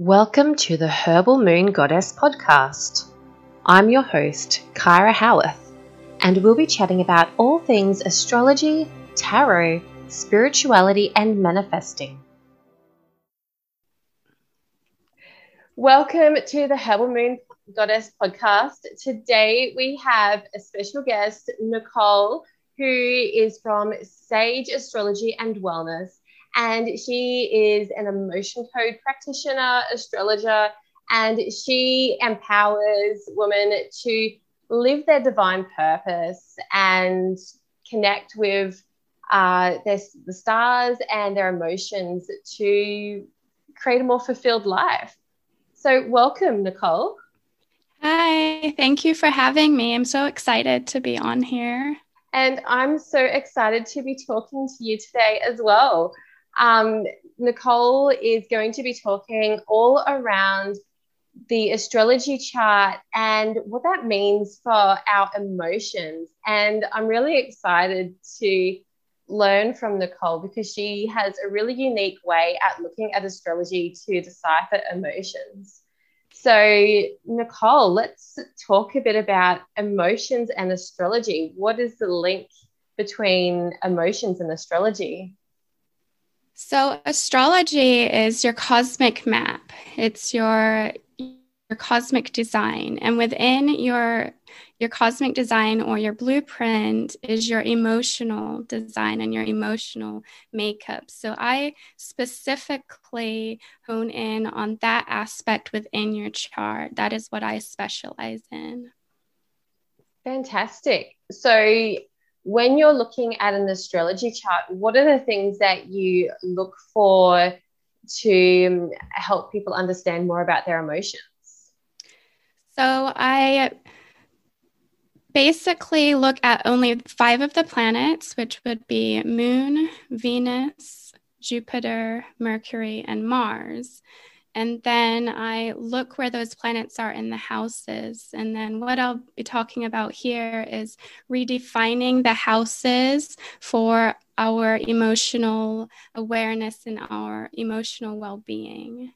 Welcome to the Herbal Moon Goddess podcast. I'm your host, Kyra Howarth, and we'll be chatting about all things astrology, tarot, spirituality, and manifesting. Welcome to the Herbal Moon Goddess podcast. Today we have a special guest, Nicole, who is from Sage Astrology and Wellness and she is an emotion code practitioner, astrologer, and she empowers women to live their divine purpose and connect with uh, their, the stars and their emotions to create a more fulfilled life. So, welcome, Nicole. Hi, thank you for having me. I'm so excited to be on here. And I'm so excited to be talking to you today as well. Um, Nicole is going to be talking all around the astrology chart and what that means for our emotions. And I'm really excited to learn from Nicole because she has a really unique way at looking at astrology to decipher emotions. So, Nicole, let's talk a bit about emotions and astrology. What is the link between emotions and astrology? So, astrology is your cosmic map. It's your your cosmic design, and within your your cosmic design or your blueprint is your emotional design and your emotional makeup. So, I specifically hone in on that aspect within your chart. That is what I specialize in. Fantastic. So, when you're looking at an astrology chart, what are the things that you look for to um, help people understand more about their emotions? So I basically look at only five of the planets, which would be Moon, Venus, Jupiter, Mercury, and Mars. And then I look where those planets are in the houses. And then what I'll be talking about here is redefining the houses for our emotional awareness and our emotional well being.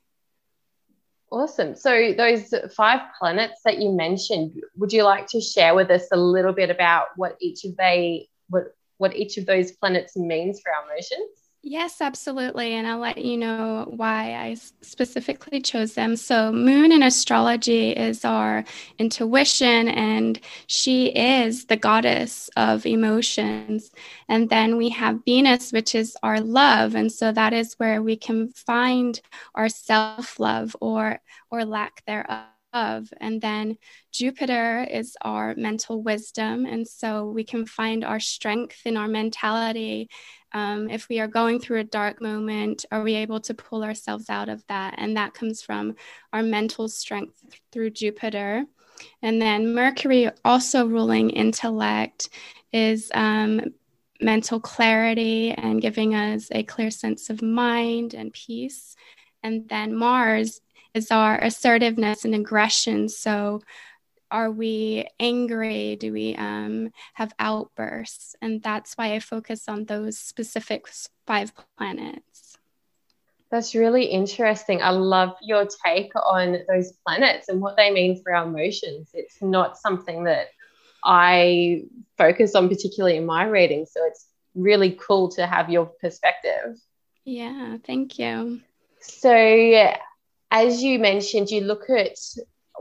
Awesome. So, those five planets that you mentioned, would you like to share with us a little bit about what each of they what what each of those planets means for our emotions? Yes, absolutely. And I'll let you know why I specifically chose them. So, Moon in astrology is our intuition, and she is the goddess of emotions. And then we have Venus, which is our love. And so that is where we can find our self love or, or lack thereof of. And then Jupiter is our mental wisdom. And so we can find our strength in our mentality. Um, if we are going through a dark moment, are we able to pull ourselves out of that? And that comes from our mental strength through Jupiter. And then Mercury, also ruling intellect, is um, mental clarity and giving us a clear sense of mind and peace. And then Mars is our assertiveness and aggression. So, are we angry? Do we um, have outbursts? And that's why I focus on those specific five planets. That's really interesting. I love your take on those planets and what they mean for our emotions. It's not something that I focus on particularly in my reading. So it's really cool to have your perspective. Yeah, thank you. So as you mentioned, you look at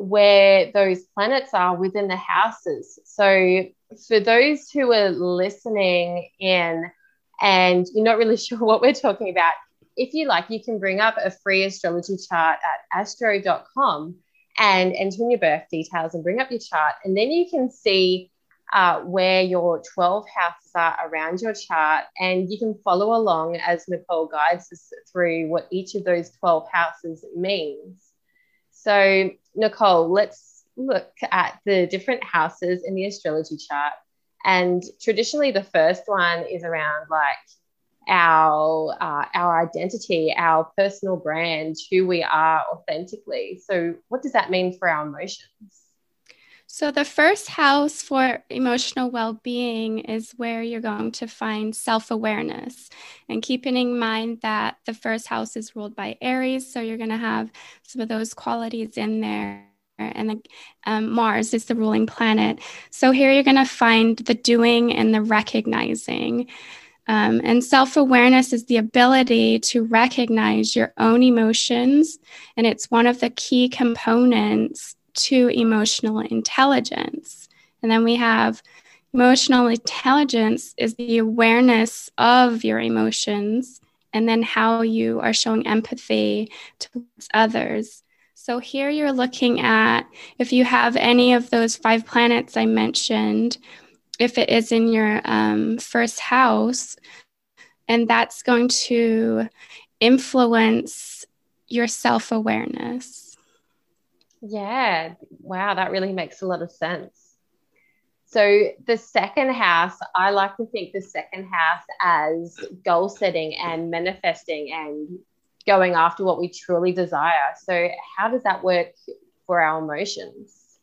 where those planets are within the houses. So, for those who are listening in and you're not really sure what we're talking about, if you like, you can bring up a free astrology chart at astro.com and enter in your birth details and bring up your chart. And then you can see uh, where your 12 houses are around your chart. And you can follow along as Nicole guides us through what each of those 12 houses means. So, Nicole, let's look at the different houses in the astrology chart. And traditionally, the first one is around like our uh, our identity, our personal brand, who we are authentically. So, what does that mean for our emotions? So, the first house for emotional well being is where you're going to find self awareness. And keeping in mind that the first house is ruled by Aries, so you're going to have some of those qualities in there. And the, um, Mars is the ruling planet. So, here you're going to find the doing and the recognizing. Um, and self awareness is the ability to recognize your own emotions. And it's one of the key components to emotional intelligence. And then we have emotional intelligence is the awareness of your emotions and then how you are showing empathy towards others. So here you're looking at if you have any of those five planets I mentioned, if it is in your um, first house, and that's going to influence your self awareness. Yeah. Wow. That really makes a lot of sense. So, the second house, I like to think the second house as goal setting and manifesting and going after what we truly desire. So, how does that work for our emotions?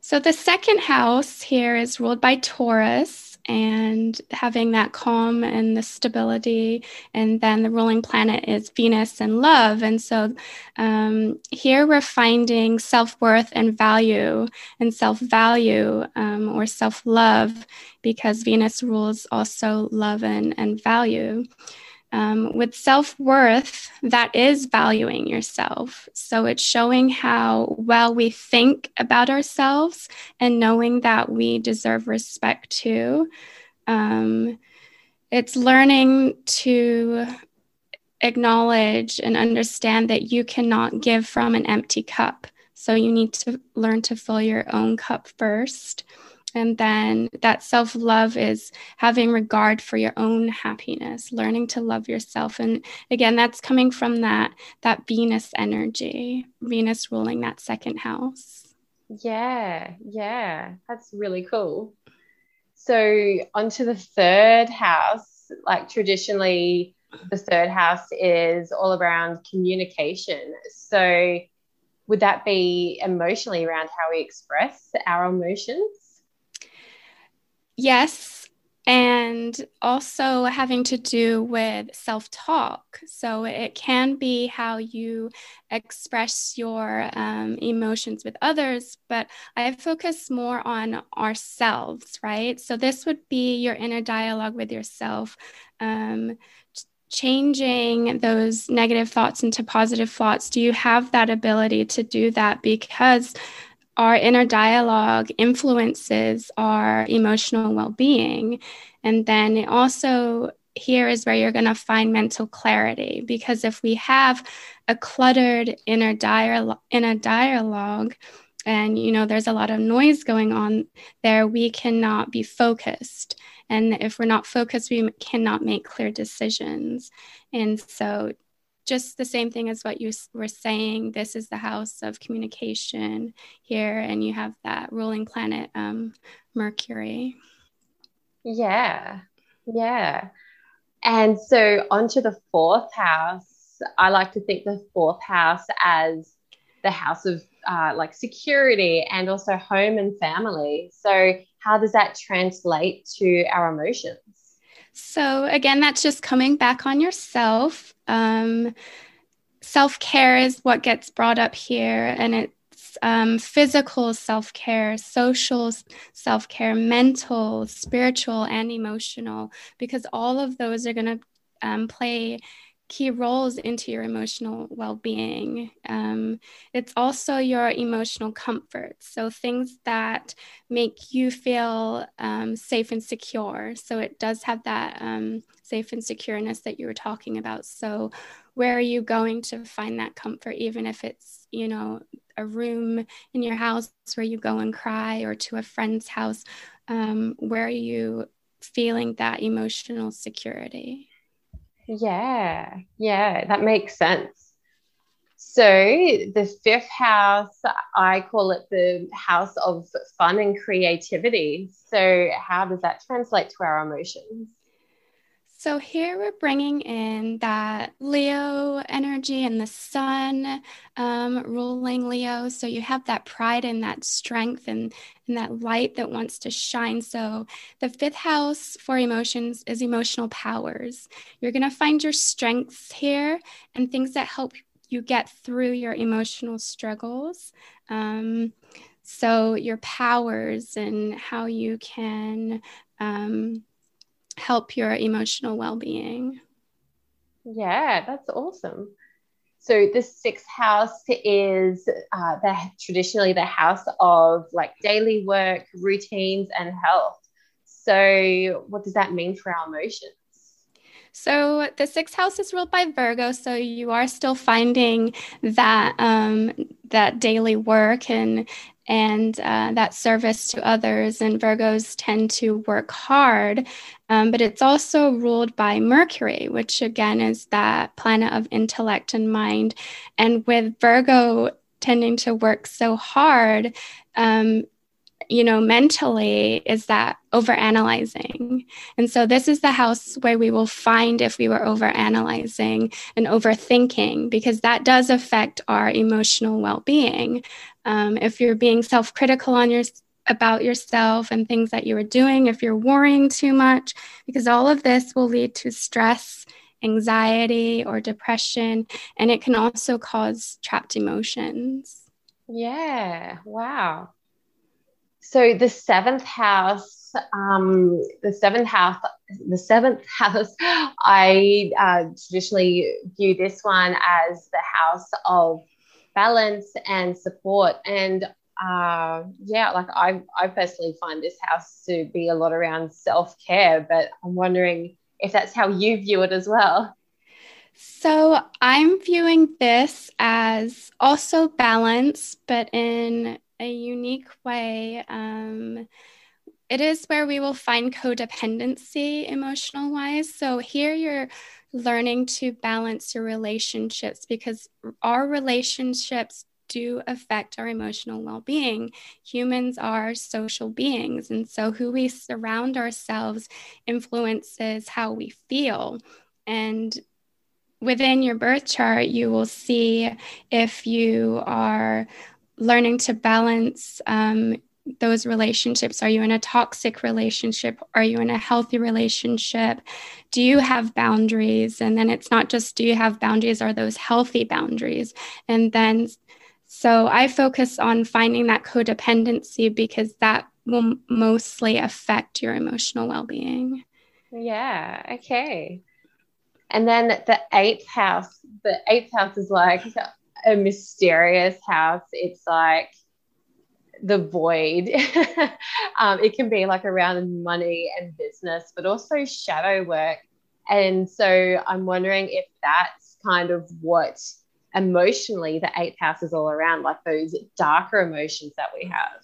So, the second house here is ruled by Taurus and having that calm and the stability. And then the ruling planet is Venus and love. And so um, here we're finding self worth and value and self value um, or self love because Venus rules also love and, and value. Um, with self worth, that is valuing yourself. So it's showing how well we think about ourselves and knowing that we deserve respect too. Um, it's learning to acknowledge and understand that you cannot give from an empty cup. So you need to learn to fill your own cup first. And then that self love is having regard for your own happiness, learning to love yourself. And again, that's coming from that, that Venus energy, Venus ruling that second house. Yeah, yeah, that's really cool. So, onto the third house, like traditionally, the third house is all around communication. So, would that be emotionally around how we express our emotions? Yes. And also having to do with self talk. So it can be how you express your um, emotions with others, but I focus more on ourselves, right? So this would be your inner dialogue with yourself. Um, changing those negative thoughts into positive thoughts do you have that ability to do that because our inner dialogue influences our emotional well being. And then also, here is where you're going to find mental clarity because if we have a cluttered inner dialogue, inner dialogue, and you know there's a lot of noise going on there, we cannot be focused. And if we're not focused, we cannot make clear decisions. And so, just the same thing as what you were saying. This is the house of communication here, and you have that ruling planet, um, Mercury. Yeah, yeah. And so, onto the fourth house, I like to think the fourth house as the house of uh, like security and also home and family. So, how does that translate to our emotions? So, again, that's just coming back on yourself. Um, self care is what gets brought up here, and it's um, physical self care, social self care, mental, spiritual, and emotional, because all of those are going to um, play key roles into your emotional well being. Um, it's also your emotional comfort. So, things that make you feel um, safe and secure. So, it does have that um, safe and secureness that you were talking about. So, where are you going to find that comfort, even if it's, you know, a room in your house where you go and cry or to a friend's house? Um, where are you feeling that emotional security? Yeah, yeah, that makes sense. So the fifth house, I call it the house of fun and creativity. So how does that translate to our emotions? So here we're bringing in that Leo energy and the sun um, ruling Leo. So you have that pride and that strength and, and that light that wants to shine. So the fifth house for emotions is emotional powers. You're going to find your strengths here and things that help you get through your emotional struggles. Um, so your powers and how you can um, help your emotional well-being. Yeah that's awesome. So the sixth house is uh, the traditionally the house of like daily work routines and health. So what does that mean for our emotions? So the sixth house is ruled by Virgo, so you are still finding that um, that daily work and and uh, that service to others. And Virgos tend to work hard, um, but it's also ruled by Mercury, which again is that planet of intellect and mind. And with Virgo tending to work so hard, um, you know, mentally is that over analyzing. And so this is the house where we will find if we were over analyzing and overthinking, because that does affect our emotional well being. Um, if you're being self critical on your about yourself and things that you are doing, if you're worrying too much, because all of this will lead to stress, anxiety, or depression, and it can also cause trapped emotions. Yeah, wow. So the seventh house, um, the seventh house, the seventh house, I uh, traditionally view this one as the house of balance and support. And uh, yeah, like I, I personally find this house to be a lot around self care, but I'm wondering if that's how you view it as well. So I'm viewing this as also balance, but in a unique way. Um, it is where we will find codependency emotional wise. So here you're learning to balance your relationships because our relationships do affect our emotional well being. Humans are social beings. And so, who we surround ourselves influences how we feel. And within your birth chart, you will see if you are learning to balance um, those relationships? Are you in a toxic relationship? Are you in a healthy relationship? Do you have boundaries? And then it's not just do you have boundaries, are those healthy boundaries? And then so I focus on finding that codependency because that will mostly affect your emotional well being. Yeah, okay. And then the eighth house, the eighth house is like a mysterious house. It's like the void. um, it can be like around money and business, but also shadow work. And so I'm wondering if that's kind of what emotionally the eighth house is all around, like those darker emotions that we have.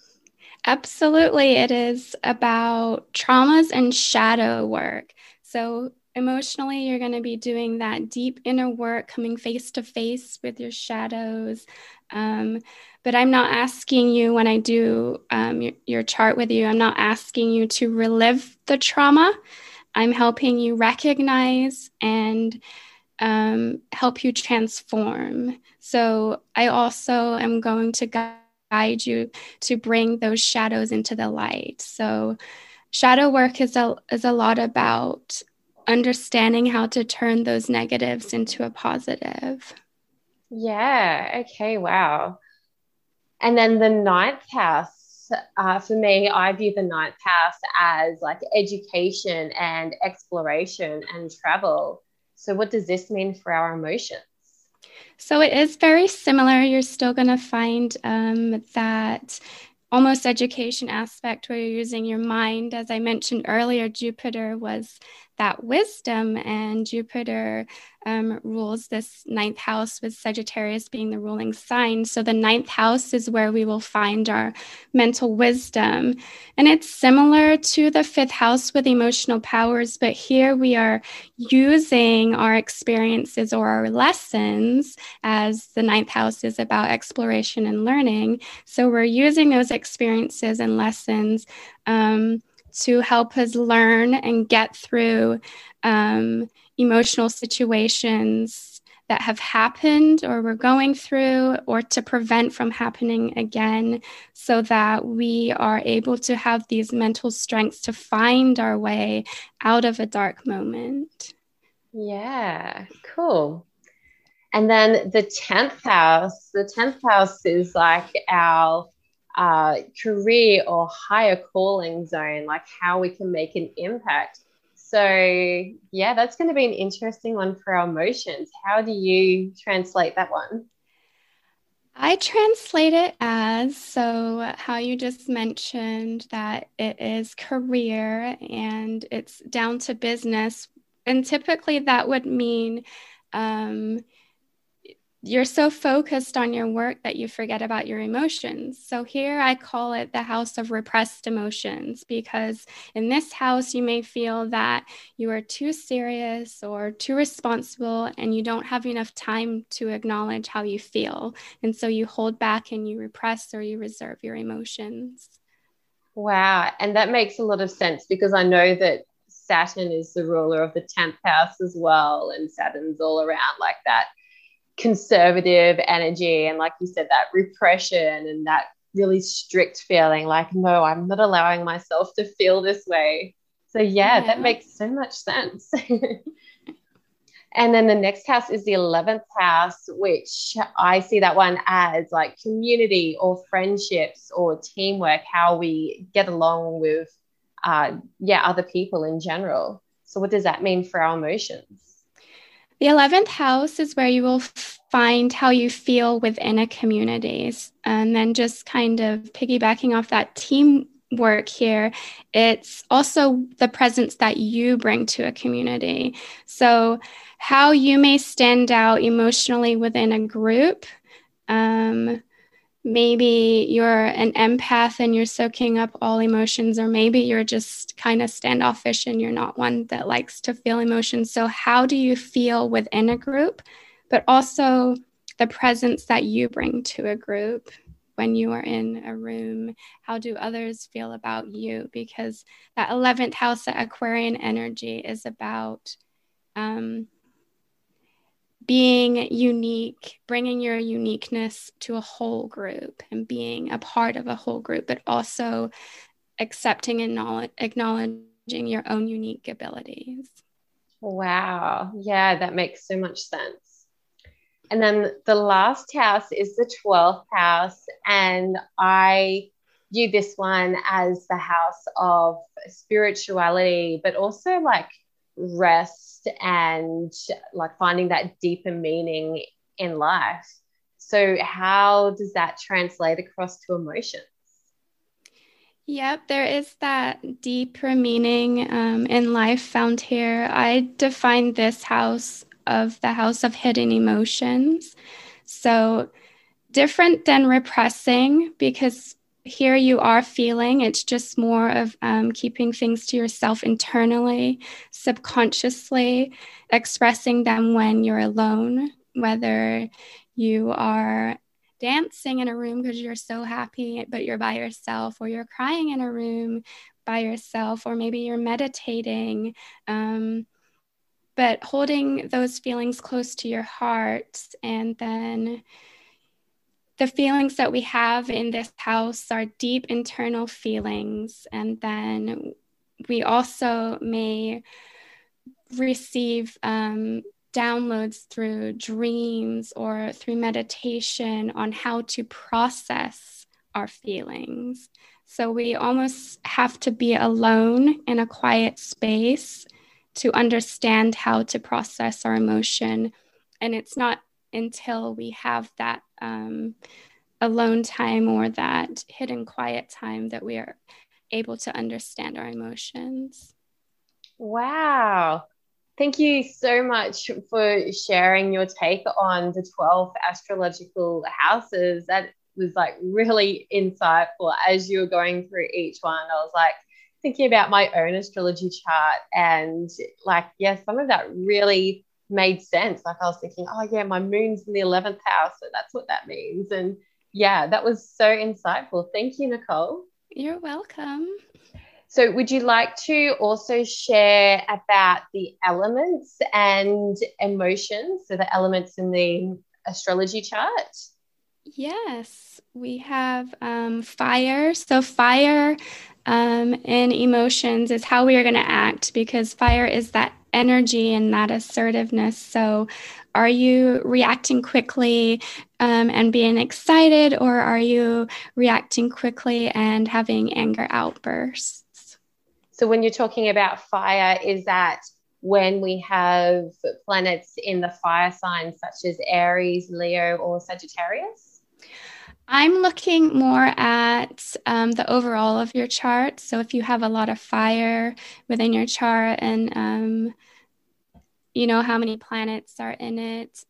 Absolutely. It is about traumas and shadow work. So emotionally, you're going to be doing that deep inner work, coming face to face with your shadows. Um, but I'm not asking you when I do um, your, your chart with you, I'm not asking you to relive the trauma. I'm helping you recognize and um, help you transform. So I also am going to guide you to bring those shadows into the light. So shadow work is a is a lot about understanding how to turn those negatives into a positive. Yeah. Okay. Wow. And then the ninth house, uh, for me, I view the ninth house as like education and exploration and travel. So, what does this mean for our emotions? So, it is very similar. You're still going to find um, that almost education aspect where you're using your mind. As I mentioned earlier, Jupiter was that wisdom, and Jupiter um, rules this ninth house, with Sagittarius being the ruling sign. So the ninth house is where we will find our mental wisdom. And it's similar to the fifth house with emotional powers, but here we are using our experiences or our lessons, as the ninth house is about exploration and learning. So we're using those experiences and lessons. Um, to help us learn and get through um, emotional situations that have happened or we're going through, or to prevent from happening again, so that we are able to have these mental strengths to find our way out of a dark moment. Yeah, cool. And then the 10th house, the 10th house is like our uh, career or higher calling zone, like how we can make an impact. So, yeah, that's going to be an interesting one for our emotions. How do you translate that one? I translate it as so, how you just mentioned that it is career and it's down to business. And typically that would mean um, you're so focused on your work that you forget about your emotions. So here I call it the house of repressed emotions because in this house you may feel that you are too serious or too responsible and you don't have enough time to acknowledge how you feel. And so you hold back and you repress or you reserve your emotions. Wow. And that makes a lot of sense because I know that Saturn is the ruler of the 10th house as well. And Saturn's all around like that conservative energy and like you said that repression and that really strict feeling like no i'm not allowing myself to feel this way. So yeah, yeah. that makes so much sense. And then the next house is the 11th house which i see that one as like community or friendships or teamwork how we get along with uh, yeah other people in general. So what does that mean for our emotions the 11th house is where you will find how you feel within a community. And then just kind of piggybacking off that teamwork here, it's also the presence that you bring to a community. So, how you may stand out emotionally within a group. Um, maybe you're an empath and you're soaking up all emotions, or maybe you're just kind of standoffish and you're not one that likes to feel emotions. So, how do you feel within a group, but also the presence that you bring to a group? When you are in a room, how do others feel about you? Because that 11th house, that Aquarian energy, is about um, being unique, bringing your uniqueness to a whole group and being a part of a whole group, but also accepting and acknowledging your own unique abilities. Wow. Yeah, that makes so much sense. And then the last house is the 12th house. And I view this one as the house of spirituality, but also like rest and like finding that deeper meaning in life. So, how does that translate across to emotions? Yep, there is that deeper meaning um, in life found here. I define this house of the house of hidden emotions. So, different than repressing because here you are feeling. It's just more of um, keeping things to yourself internally, subconsciously, expressing them when you're alone, whether you are dancing in a room because you're so happy, but you're by yourself, or you're crying in a room by yourself, or maybe you're meditating. Um, but holding those feelings close to your heart and then the feelings that we have in this house are deep internal feelings. And then we also may receive um, downloads through dreams or through meditation on how to process our feelings. So we almost have to be alone in a quiet space to understand how to process our emotion. And it's not until we have that um, alone time or that hidden quiet time that we are able to understand our emotions. Wow. Thank you so much for sharing your take on the 12 astrological houses. That was like really insightful as you were going through each one. I was like thinking about my own astrology chart and like, yeah, some of that really made sense. Like I was thinking, oh yeah, my moon's in the 11th house, so that's what that means. And yeah, that was so insightful. Thank you, Nicole. You're welcome. So, would you like to also share about the elements and emotions? So, the elements in the astrology chart? Yes, we have um, fire. So, fire um, in emotions is how we are going to act because fire is that energy and that assertiveness. So, are you reacting quickly um, and being excited, or are you reacting quickly and having anger outbursts? So, when you're talking about fire, is that when we have planets in the fire signs such as Aries, Leo, or Sagittarius? I'm looking more at um, the overall of your chart. So if you have a lot of fire within your chart and um, you know how many planets are in it,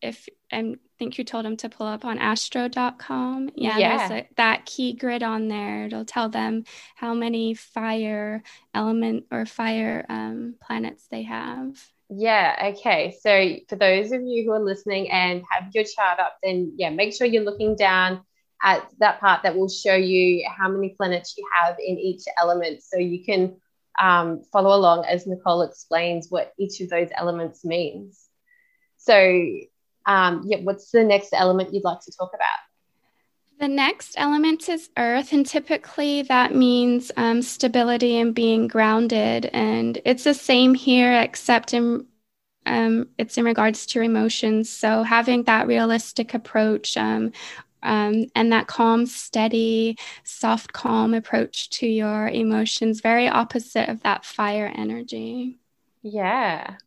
if I think you told them to pull up on astro.com. Yeah, yeah. there's a, that key grid on there. It'll tell them how many fire element or fire um, planets they have. Yeah, okay. So for those of you who are listening and have your chart up, then yeah, make sure you're looking down at that part that will show you how many planets you have in each element. So you can um, follow along as Nicole explains what each of those elements means. So, um, yeah, what's the next element you'd like to talk about? The next element is earth, and typically that means um, stability and being grounded. And it's the same here, except in um, it's in regards to emotions. So having that realistic approach um, um, and that calm, steady, soft, calm approach to your emotions, very opposite of that fire energy. Yeah.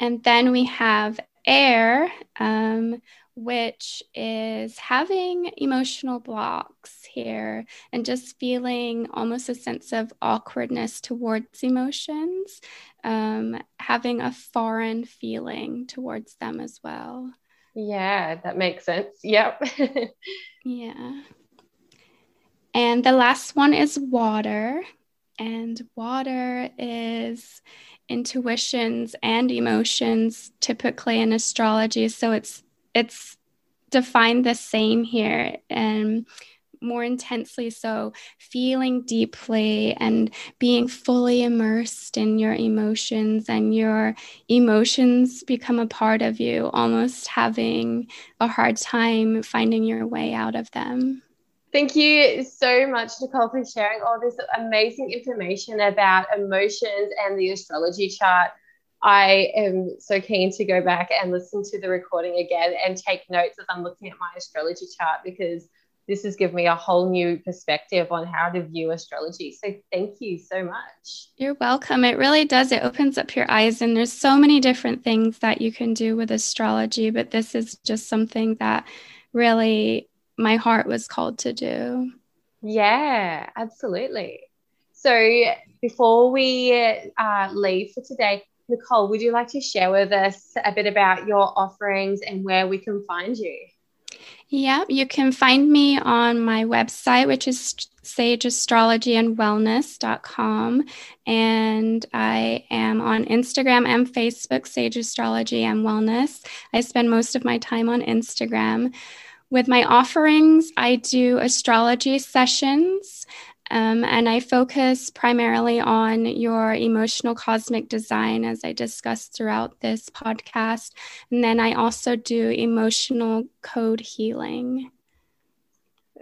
And then we have air, um, which is having emotional blocks here and just feeling almost a sense of awkwardness towards emotions, um, having a foreign feeling towards them as well. Yeah, that makes sense. Yep. yeah. And the last one is water. And water is intuitions and emotions typically in astrology. So it's it's defined the same here and more intensely so feeling deeply and being fully immersed in your emotions and your emotions become a part of you almost having a hard time finding your way out of them Thank you so much, Nicole, for sharing all this amazing information about emotions and the astrology chart. I am so keen to go back and listen to the recording again and take notes as I'm looking at my astrology chart because this has given me a whole new perspective on how to view astrology. So thank you so much. You're welcome. It really does. It opens up your eyes, and there's so many different things that you can do with astrology, but this is just something that really my heart was called to do. Yeah, absolutely. So before we uh, leave for today, Nicole, would you like to share with us a bit about your offerings and where we can find you? Yeah, you can find me on my website, which is sageastrologyandwellness.com. And I am on Instagram and Facebook, Sage Astrology and Wellness. I spend most of my time on Instagram. With my offerings, I do astrology sessions. Um, and I focus primarily on your emotional cosmic design, as I discussed throughout this podcast. And then I also do emotional code healing.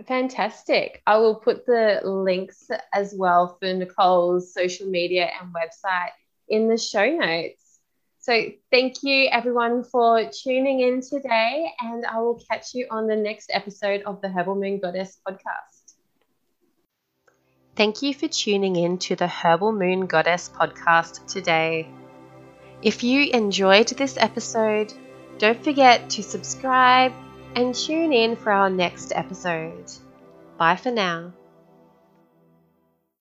Fantastic. I will put the links as well for Nicole's social media and website in the show notes. So, thank you everyone for tuning in today, and I will catch you on the next episode of the Herbal Moon Goddess podcast. Thank you for tuning in to the Herbal Moon Goddess podcast today. If you enjoyed this episode, don't forget to subscribe and tune in for our next episode. Bye for now.